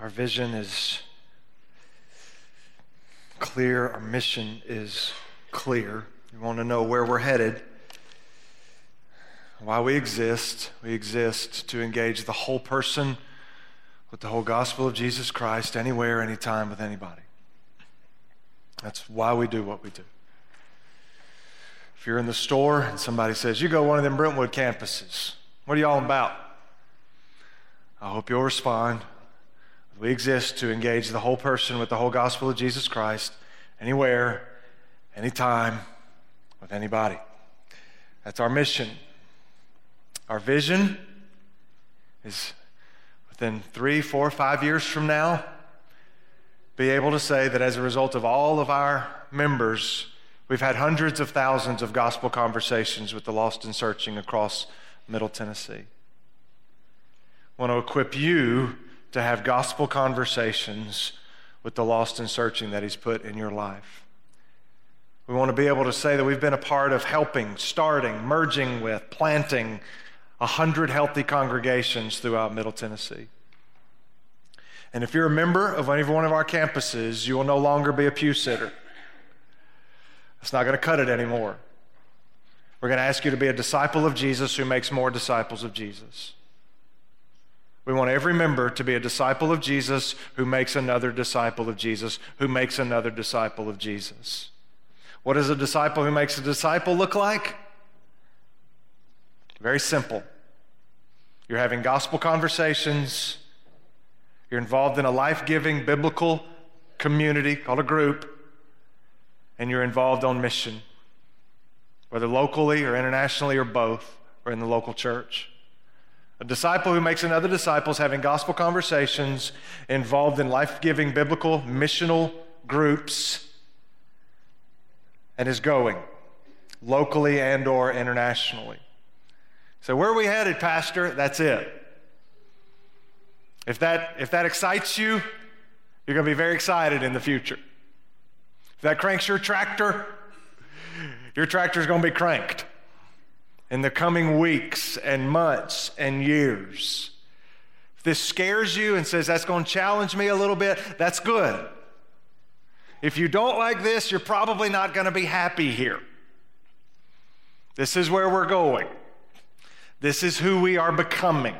Our vision is clear, our mission is clear. We want to know where we're headed, why we exist. We exist to engage the whole person with the whole gospel of Jesus Christ anywhere, anytime, with anybody. That's why we do what we do. If you're in the store and somebody says, You go one of them Brentwood campuses, what are you all about? I hope you'll respond. We exist to engage the whole person with the whole gospel of Jesus Christ, anywhere, anytime, with anybody. That's our mission. Our vision is within three, four, five years from now, be able to say that as a result of all of our members, we've had hundreds of thousands of gospel conversations with the lost and searching across Middle Tennessee. I want to equip you to have gospel conversations with the lost and searching that He's put in your life. We want to be able to say that we've been a part of helping, starting, merging with, planting a hundred healthy congregations throughout Middle Tennessee. And if you're a member of any one of our campuses, you will no longer be a pew sitter. It's not going to cut it anymore. We're going to ask you to be a disciple of Jesus who makes more disciples of Jesus. We want every member to be a disciple of Jesus who makes another disciple of Jesus, who makes another disciple of Jesus. What does a disciple who makes a disciple look like? Very simple. You're having gospel conversations you're involved in a life giving biblical community called a group, and you're involved on mission, whether locally or internationally or both, or in the local church. A disciple who makes another disciple is having gospel conversations, involved in life giving biblical missional groups, and is going locally and or internationally. So where are we headed, Pastor? That's it. If that, if that excites you, you're going to be very excited in the future. If that cranks your tractor, your tractor is going to be cranked in the coming weeks and months and years. If this scares you and says that's going to challenge me a little bit, that's good. If you don't like this, you're probably not going to be happy here. This is where we're going. This is who we are becoming.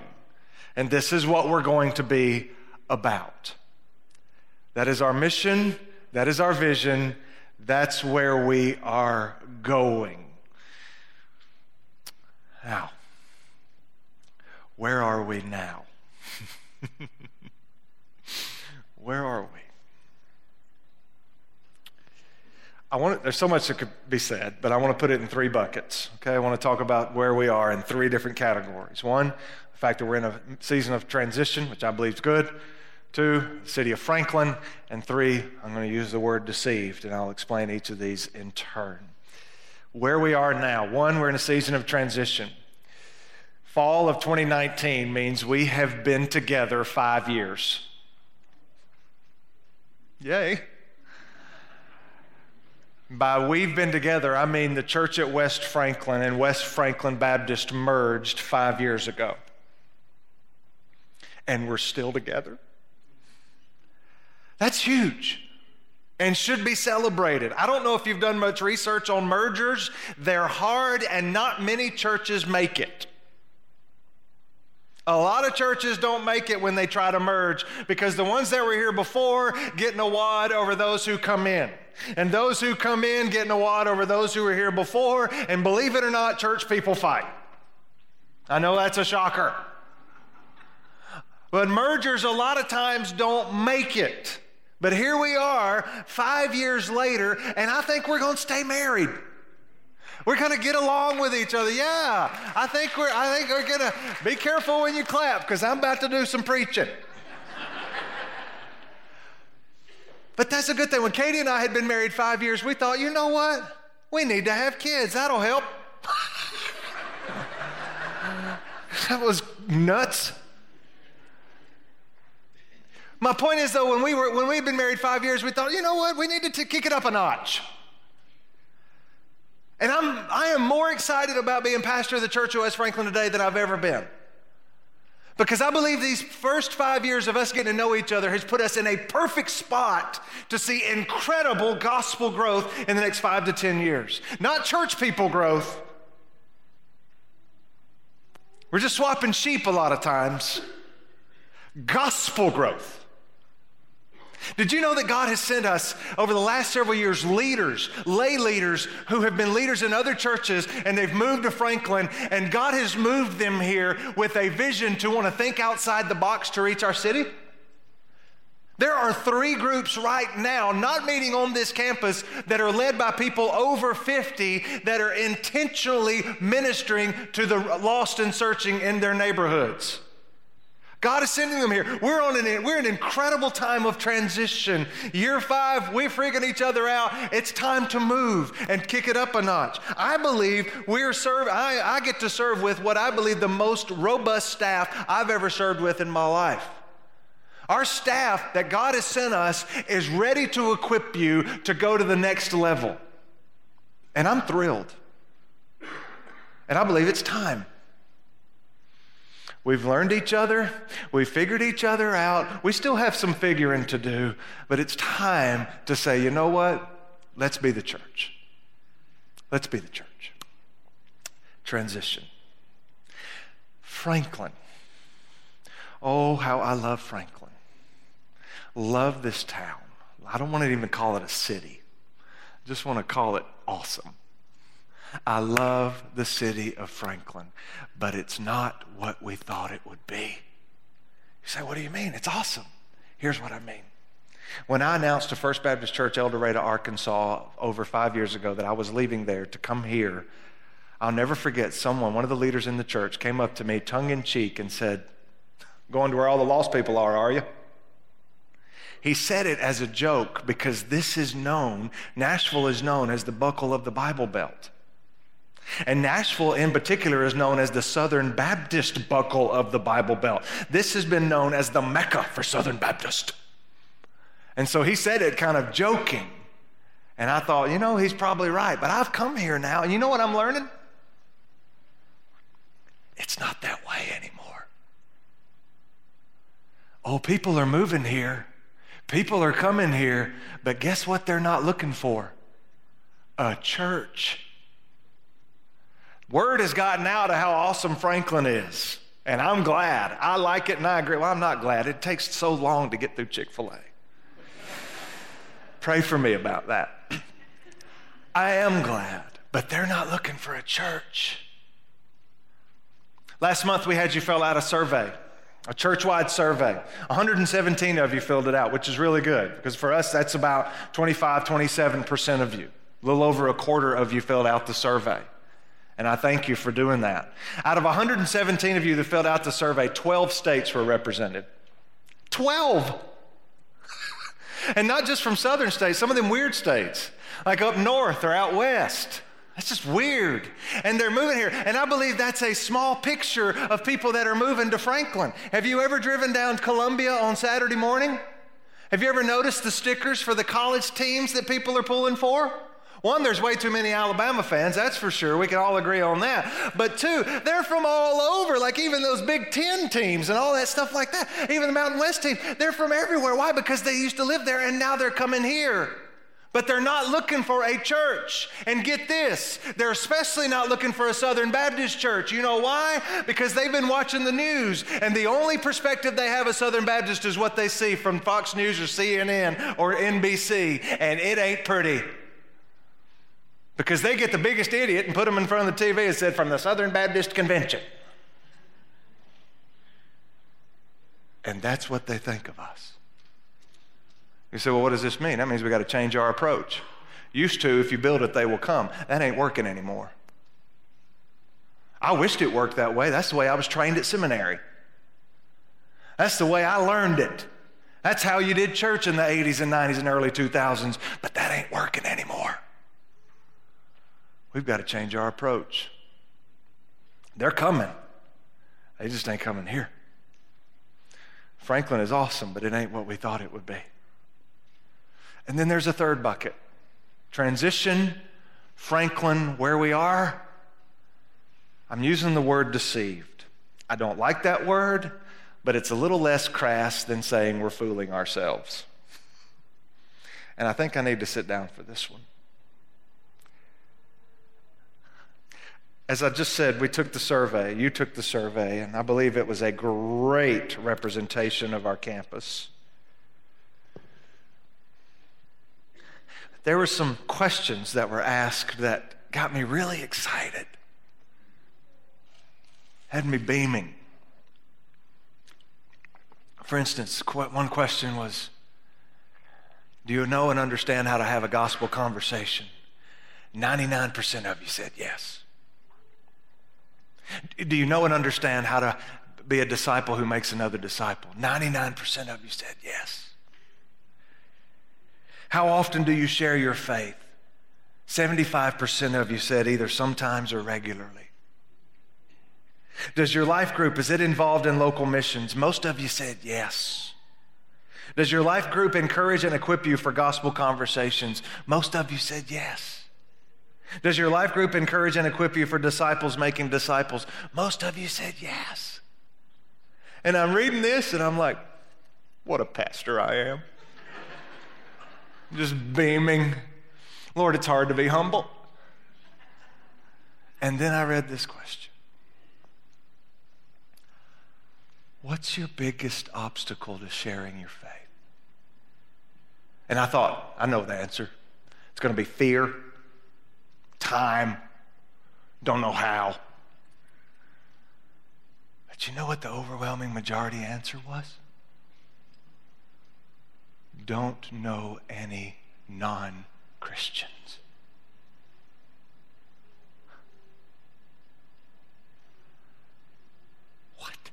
And this is what we're going to be about. That is our mission, that is our vision, that's where we are going. Now, where are we now? where are we? I want there's so much that could be said, but I want to put it in three buckets. Okay, I want to talk about where we are in three different categories. One, the fact that we're in a season of transition, which I believe is good. Two, the city of Franklin. And three, I'm going to use the word deceived, and I'll explain each of these in turn. Where we are now, one, we're in a season of transition. Fall of 2019 means we have been together five years. Yay. By we've been together, I mean the church at West Franklin and West Franklin Baptist merged five years ago and we're still together. That's huge and should be celebrated. I don't know if you've done much research on mergers, they're hard and not many churches make it. A lot of churches don't make it when they try to merge because the ones that were here before get in a wad over those who come in. And those who come in get in a wad over those who were here before. And believe it or not, church people fight. I know that's a shocker. But mergers a lot of times don't make it. But here we are, five years later, and I think we're going to stay married. We're going to get along with each other. Yeah, I think we're. I think we're going to be careful when you clap because I'm about to do some preaching. but that's a good thing. When Katie and I had been married five years, we thought, you know what? We need to have kids. That'll help. that was nuts. My point is, though, when we were when we'd been married five years, we thought, you know what, we needed to kick it up a notch. And I'm I am more excited about being pastor of the Church of West Franklin today than I've ever been. Because I believe these first five years of us getting to know each other has put us in a perfect spot to see incredible gospel growth in the next five to 10 years. Not church people growth. We're just swapping sheep a lot of times. Gospel growth. Did you know that God has sent us over the last several years leaders, lay leaders who have been leaders in other churches and they've moved to Franklin and God has moved them here with a vision to want to think outside the box to reach our city? There are three groups right now, not meeting on this campus, that are led by people over 50 that are intentionally ministering to the lost and searching in their neighborhoods. God is sending them here. We're on an we're in an incredible time of transition. Year five, we're freaking each other out. It's time to move and kick it up a notch. I believe we're serve. I, I get to serve with what I believe the most robust staff I've ever served with in my life. Our staff that God has sent us is ready to equip you to go to the next level. And I'm thrilled. And I believe it's time. We've learned each other. We've figured each other out. We still have some figuring to do, but it's time to say, you know what? Let's be the church. Let's be the church. Transition. Franklin. Oh, how I love Franklin. Love this town. I don't want to even call it a city. I just want to call it awesome. I love the city of Franklin, but it's not what we thought it would be. You say, What do you mean? It's awesome. Here's what I mean. When I announced to First Baptist Church, El Dorado, Arkansas, over five years ago that I was leaving there to come here, I'll never forget someone, one of the leaders in the church, came up to me tongue in cheek and said, Going to where all the lost people are, are you? He said it as a joke because this is known, Nashville is known as the buckle of the Bible Belt. And Nashville, in particular, is known as the Southern Baptist buckle of the Bible Belt. This has been known as the Mecca for Southern Baptist. And so he said it kind of joking. And I thought, you know, he's probably right. But I've come here now, and you know what I'm learning? It's not that way anymore. Oh, people are moving here. People are coming here. But guess what they're not looking for? A church. Word has gotten out of how awesome Franklin is. And I'm glad. I like it and I agree. Well, I'm not glad. It takes so long to get through Chick fil A. Pray for me about that. I am glad, but they're not looking for a church. Last month we had you fill out a survey, a church wide survey. 117 of you filled it out, which is really good because for us that's about 25, 27% of you. A little over a quarter of you filled out the survey. And I thank you for doing that. Out of 117 of you that filled out the survey, 12 states were represented. 12! and not just from southern states, some of them weird states, like up north or out west. That's just weird. And they're moving here. And I believe that's a small picture of people that are moving to Franklin. Have you ever driven down Columbia on Saturday morning? Have you ever noticed the stickers for the college teams that people are pulling for? One, there's way too many Alabama fans, that's for sure. We can all agree on that. But two, they're from all over, like even those Big Ten teams and all that stuff like that. Even the Mountain West team, they're from everywhere. Why? Because they used to live there and now they're coming here. But they're not looking for a church. And get this, they're especially not looking for a Southern Baptist church. You know why? Because they've been watching the news, and the only perspective they have of Southern Baptist is what they see from Fox News or CNN or NBC, and it ain't pretty because they get the biggest idiot and put him in front of the TV and said, from the Southern Baptist Convention. And that's what they think of us. You say, well, what does this mean? That means we got to change our approach. Used to, if you build it, they will come. That ain't working anymore. I wished it worked that way. That's the way I was trained at seminary. That's the way I learned it. That's how you did church in the 80s and 90s and early 2000s. But that ain't working anymore. We've got to change our approach. They're coming. They just ain't coming here. Franklin is awesome, but it ain't what we thought it would be. And then there's a third bucket transition, Franklin, where we are. I'm using the word deceived. I don't like that word. but it's a little less crass than saying we're fooling ourselves. And I think I need to sit down for this one. As I just said, we took the survey. You took the survey, and I believe it was a great representation of our campus. There were some questions that were asked that got me really excited, had me beaming. For instance, one question was Do you know and understand how to have a gospel conversation? 99% of you said yes. Do you know and understand how to be a disciple who makes another disciple? 99% of you said yes. How often do you share your faith? 75% of you said either sometimes or regularly. Does your life group, is it involved in local missions? Most of you said yes. Does your life group encourage and equip you for gospel conversations? Most of you said yes. Does your life group encourage and equip you for disciples making disciples? Most of you said yes. And I'm reading this and I'm like, what a pastor I am. Just beaming. Lord, it's hard to be humble. And then I read this question What's your biggest obstacle to sharing your faith? And I thought, I know the answer. It's going to be fear time, don't know how. But you know what the overwhelming majority answer was? Don't know any non Christians. What?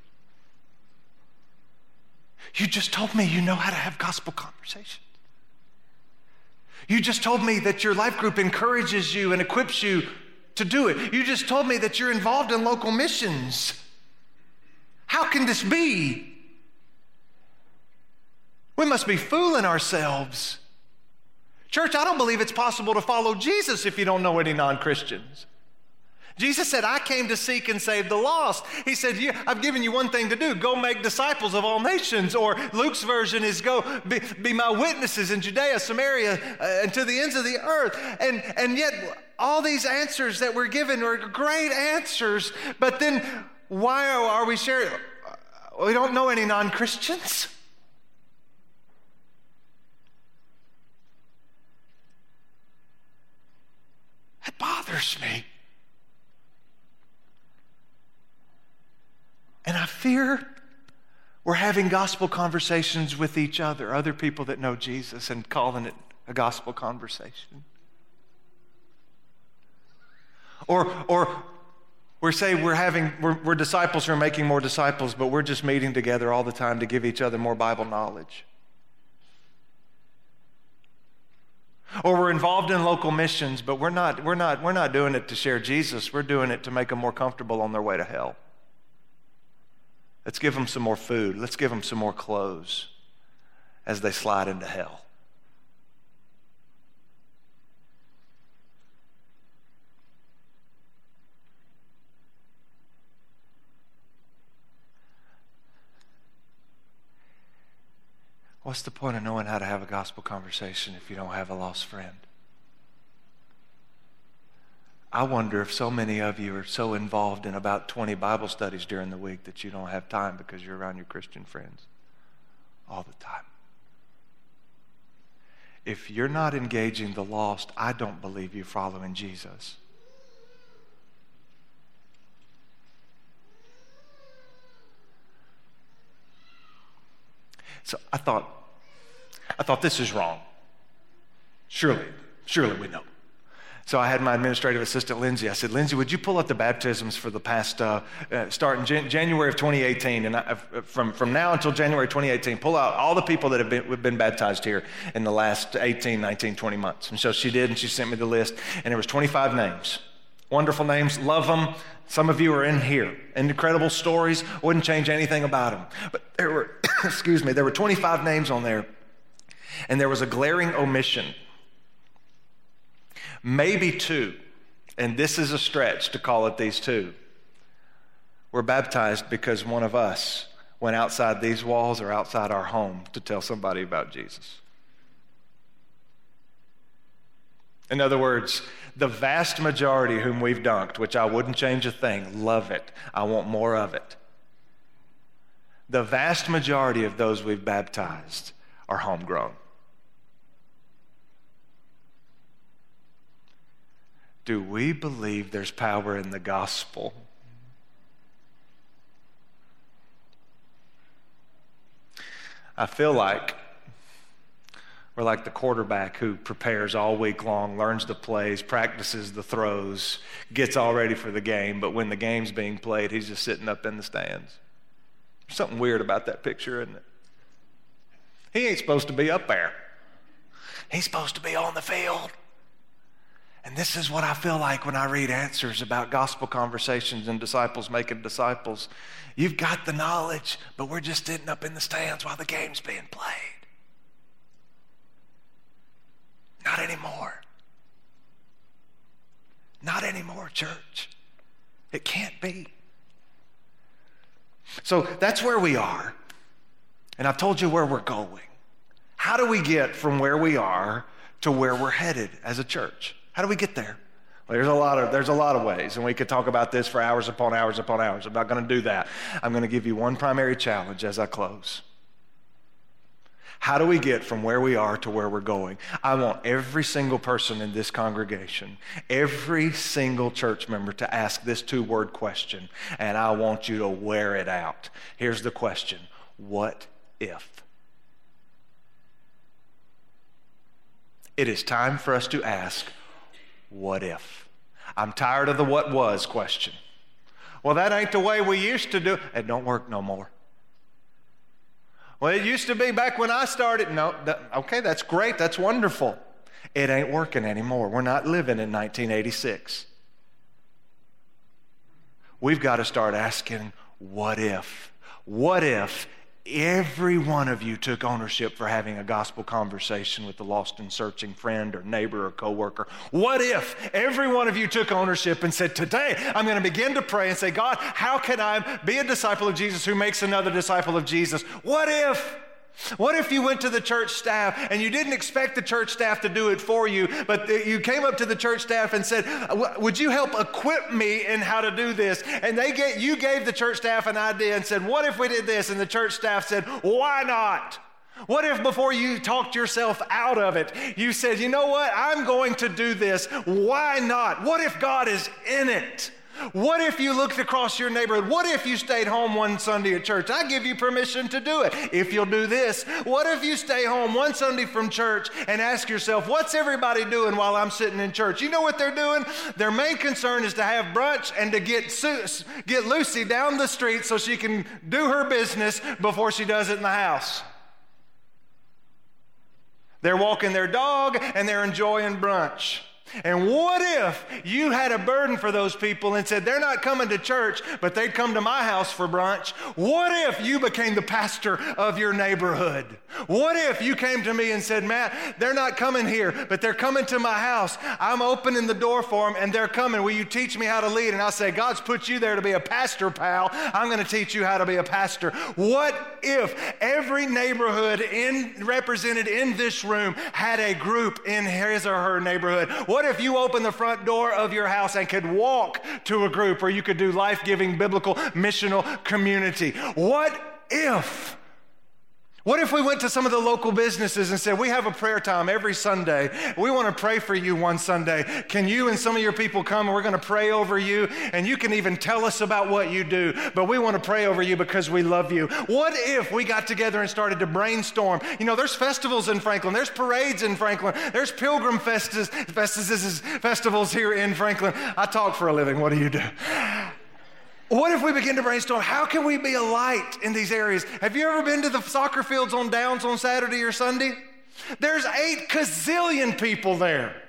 You just told me you know how to have gospel conversations. You just told me that your life group encourages you and equips you to do it. You just told me that you're involved in local missions. How can this be? We must be fooling ourselves. Church, I don't believe it's possible to follow Jesus if you don't know any non Christians. Jesus said, I came to seek and save the lost. He said, I've given you one thing to do go make disciples of all nations. Or Luke's version is go be, be my witnesses in Judea, Samaria, uh, and to the ends of the earth. And, and yet, all these answers that we're given are great answers, but then why are we sharing? We don't know any non Christians. It bothers me. And I fear we're having gospel conversations with each other, other people that know Jesus, and calling it a gospel conversation. Or, or we're saying we're having, we're, we're disciples who are making more disciples, but we're just meeting together all the time to give each other more Bible knowledge. Or we're involved in local missions, but we're not, we're, not, we're not doing it to share Jesus. We're doing it to make them more comfortable on their way to hell. Let's give them some more food. Let's give them some more clothes as they slide into hell. What's the point of knowing how to have a gospel conversation if you don't have a lost friend? I wonder if so many of you are so involved in about 20 Bible studies during the week that you don't have time because you're around your Christian friends all the time. If you're not engaging the lost, I don't believe you're following Jesus. So I thought, I thought this is wrong. Surely, surely we know. So I had my administrative assistant, Lindsay. I said, Lindsay, would you pull up the baptisms for the past, uh, uh, starting Jan- January of 2018, and I, uh, from, from now until January 2018, pull out all the people that have been, been baptized here in the last 18, 19, 20 months. And so she did, and she sent me the list, and there was 25 names. Wonderful names, love them. Some of you are in here. Incredible stories, wouldn't change anything about them. But there were, excuse me, there were 25 names on there, and there was a glaring omission maybe two, and this is a stretch to call it these two, were baptized because one of us, went outside these walls or outside our home to tell somebody about Jesus. In other words, the vast majority whom we've dunked, which I wouldn't change a thing, love it. I want more of it. The vast majority of those we've baptized are homegrown. Do we believe there's power in the gospel? I feel like we're like the quarterback who prepares all week long, learns the plays, practices the throws, gets all ready for the game, but when the game's being played, he's just sitting up in the stands. There's something weird about that picture, isn't it? He ain't supposed to be up there. He's supposed to be on the field. And this is what I feel like when I read answers about gospel conversations and disciples making disciples. You've got the knowledge, but we're just sitting up in the stands while the game's being played. Not anymore. Not anymore, church. It can't be. So that's where we are. And I've told you where we're going. How do we get from where we are to where we're headed as a church? How do we get there? Well, there's a lot of there's a lot of ways, and we could talk about this for hours upon hours upon hours. I'm not going to do that. I'm going to give you one primary challenge as I close. How do we get from where we are to where we're going? I want every single person in this congregation, every single church member to ask this two word question, and I want you to wear it out. Here's the question What if? It is time for us to ask, What if? I'm tired of the what was question. Well, that ain't the way we used to do it. Don't work no more. Well, it used to be back when I started. No, okay, that's great. That's wonderful. It ain't working anymore. We're not living in 1986. We've got to start asking, what if? What if every one of you took ownership for having a gospel conversation with the lost and searching friend or neighbor or coworker? What if every one of you took ownership and said, Today I'm going to begin to pray and say, God, how can I be a disciple of Jesus who makes another disciple of Jesus? What if? What if you went to the church staff and you didn't expect the church staff to do it for you, but you came up to the church staff and said, "Would you help equip me in how to do this?" And they get you gave the church staff an idea and said, "What if we did this?" And the church staff said, "Why not?" What if before you talked yourself out of it, you said, "You know what? I'm going to do this. Why not? What if God is in it?" What if you looked across your neighborhood? What if you stayed home one Sunday at church? I give you permission to do it if you'll do this. What if you stay home one Sunday from church and ask yourself, what's everybody doing while I'm sitting in church? You know what they're doing? Their main concern is to have brunch and to get, get Lucy down the street so she can do her business before she does it in the house. They're walking their dog and they're enjoying brunch. And what if you had a burden for those people and said, they're not coming to church, but they'd come to my house for brunch? What if you became the pastor of your neighborhood? What if you came to me and said, Matt, they're not coming here, but they're coming to my house. I'm opening the door for them and they're coming. Will you teach me how to lead? And I say, God's put you there to be a pastor, pal. I'm going to teach you how to be a pastor. What if every neighborhood in, represented in this room had a group in his or her neighborhood? What if you opened the front door of your house and could walk to a group where you could do life giving, biblical, missional community? What if? What if we went to some of the local businesses and said, We have a prayer time every Sunday. We want to pray for you one Sunday. Can you and some of your people come and we're going to pray over you? And you can even tell us about what you do, but we want to pray over you because we love you. What if we got together and started to brainstorm? You know, there's festivals in Franklin, there's parades in Franklin, there's pilgrim festivals, festivals here in Franklin. I talk for a living. What do you do? What if we begin to brainstorm? How can we be a light in these areas? Have you ever been to the soccer fields on Downs on Saturday or Sunday? There's eight gazillion people there.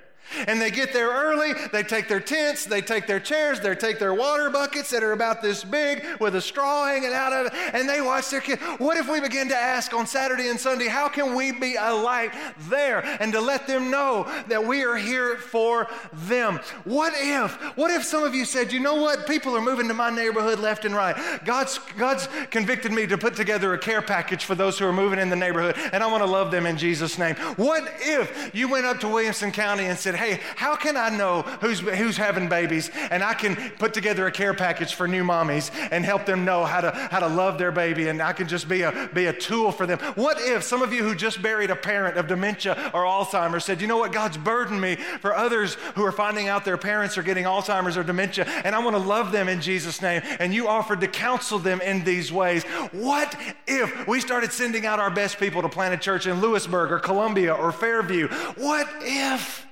And they get there early, they take their tents, they take their chairs, they take their water buckets that are about this big with a straw hanging out of it, and they watch their kids. What if we begin to ask on Saturday and Sunday, how can we be a light there and to let them know that we are here for them? What if, what if some of you said, you know what, people are moving to my neighborhood left and right. God's, God's convicted me to put together a care package for those who are moving in the neighborhood, and I want to love them in Jesus' name. What if you went up to Williamson County and said, hey, how can I know who's, who's having babies? And I can put together a care package for new mommies and help them know how to, how to love their baby, and I can just be a, be a tool for them. What if some of you who just buried a parent of dementia or Alzheimer's said, you know what, God's burdened me for others who are finding out their parents are getting Alzheimer's or dementia, and I want to love them in Jesus' name, and you offered to counsel them in these ways. What if we started sending out our best people to plant a church in Lewisburg or Columbia or Fairview? What if?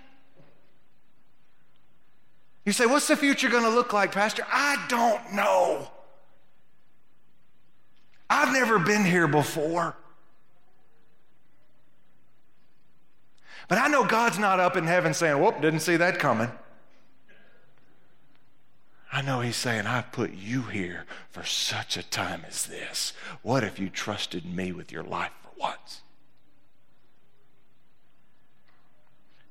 You say, What's the future going to look like, Pastor? I don't know. I've never been here before. But I know God's not up in heaven saying, Whoop, didn't see that coming. I know He's saying, I put you here for such a time as this. What if you trusted me with your life for once?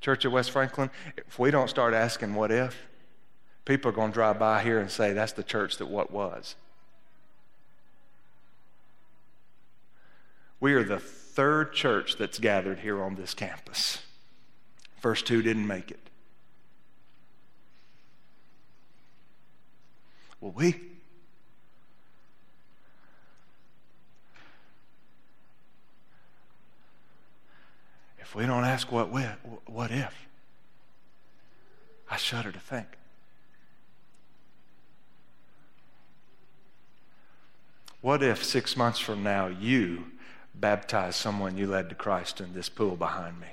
Church of West Franklin, if we don't start asking what if, people are going to drive by here and say, that's the church that what was. We are the third church that's gathered here on this campus. First two didn't make it. Will we? If we don't ask what, what if, I shudder to think. What if six months from now you baptize someone you led to Christ in this pool behind me?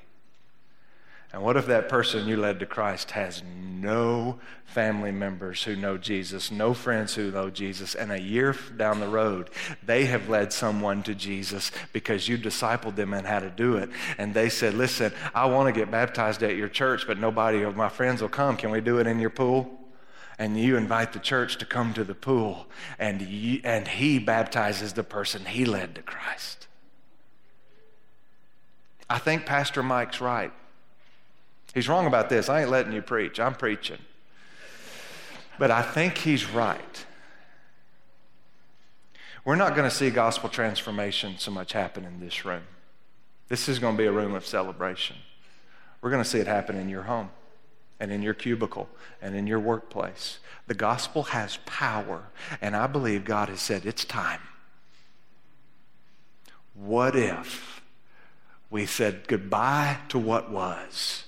And what if that person you led to Christ has no family members who know Jesus, no friends who know Jesus, and a year down the road, they have led someone to Jesus because you discipled them in how to do it. And they said, Listen, I want to get baptized at your church, but nobody of my friends will come. Can we do it in your pool? And you invite the church to come to the pool, and, you, and he baptizes the person he led to Christ. I think Pastor Mike's right. He's wrong about this. I ain't letting you preach, I'm preaching. But I think he's right. We're not going to see gospel transformation so much happen in this room. This is going to be a room of celebration. We're going to see it happen in your home and in your cubicle and in your workplace. The gospel has power, and I believe God has said it's time. What if we said goodbye to what was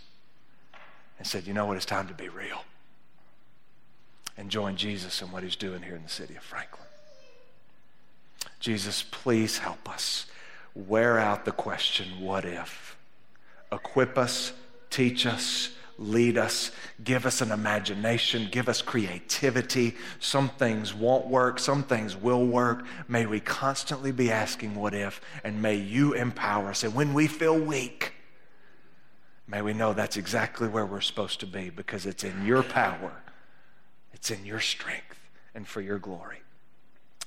and said, you know what, it's time to be real and join Jesus in what he's doing here in the city of Franklin? Jesus, please help us wear out the question, what if? Equip us, teach us, lead us, give us an imagination, give us creativity. Some things won't work, some things will work. May we constantly be asking, What if? And may you empower us. And when we feel weak, may we know that's exactly where we're supposed to be because it's in your power, it's in your strength, and for your glory.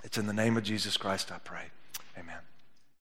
It's in the name of Jesus Christ I pray. Amen.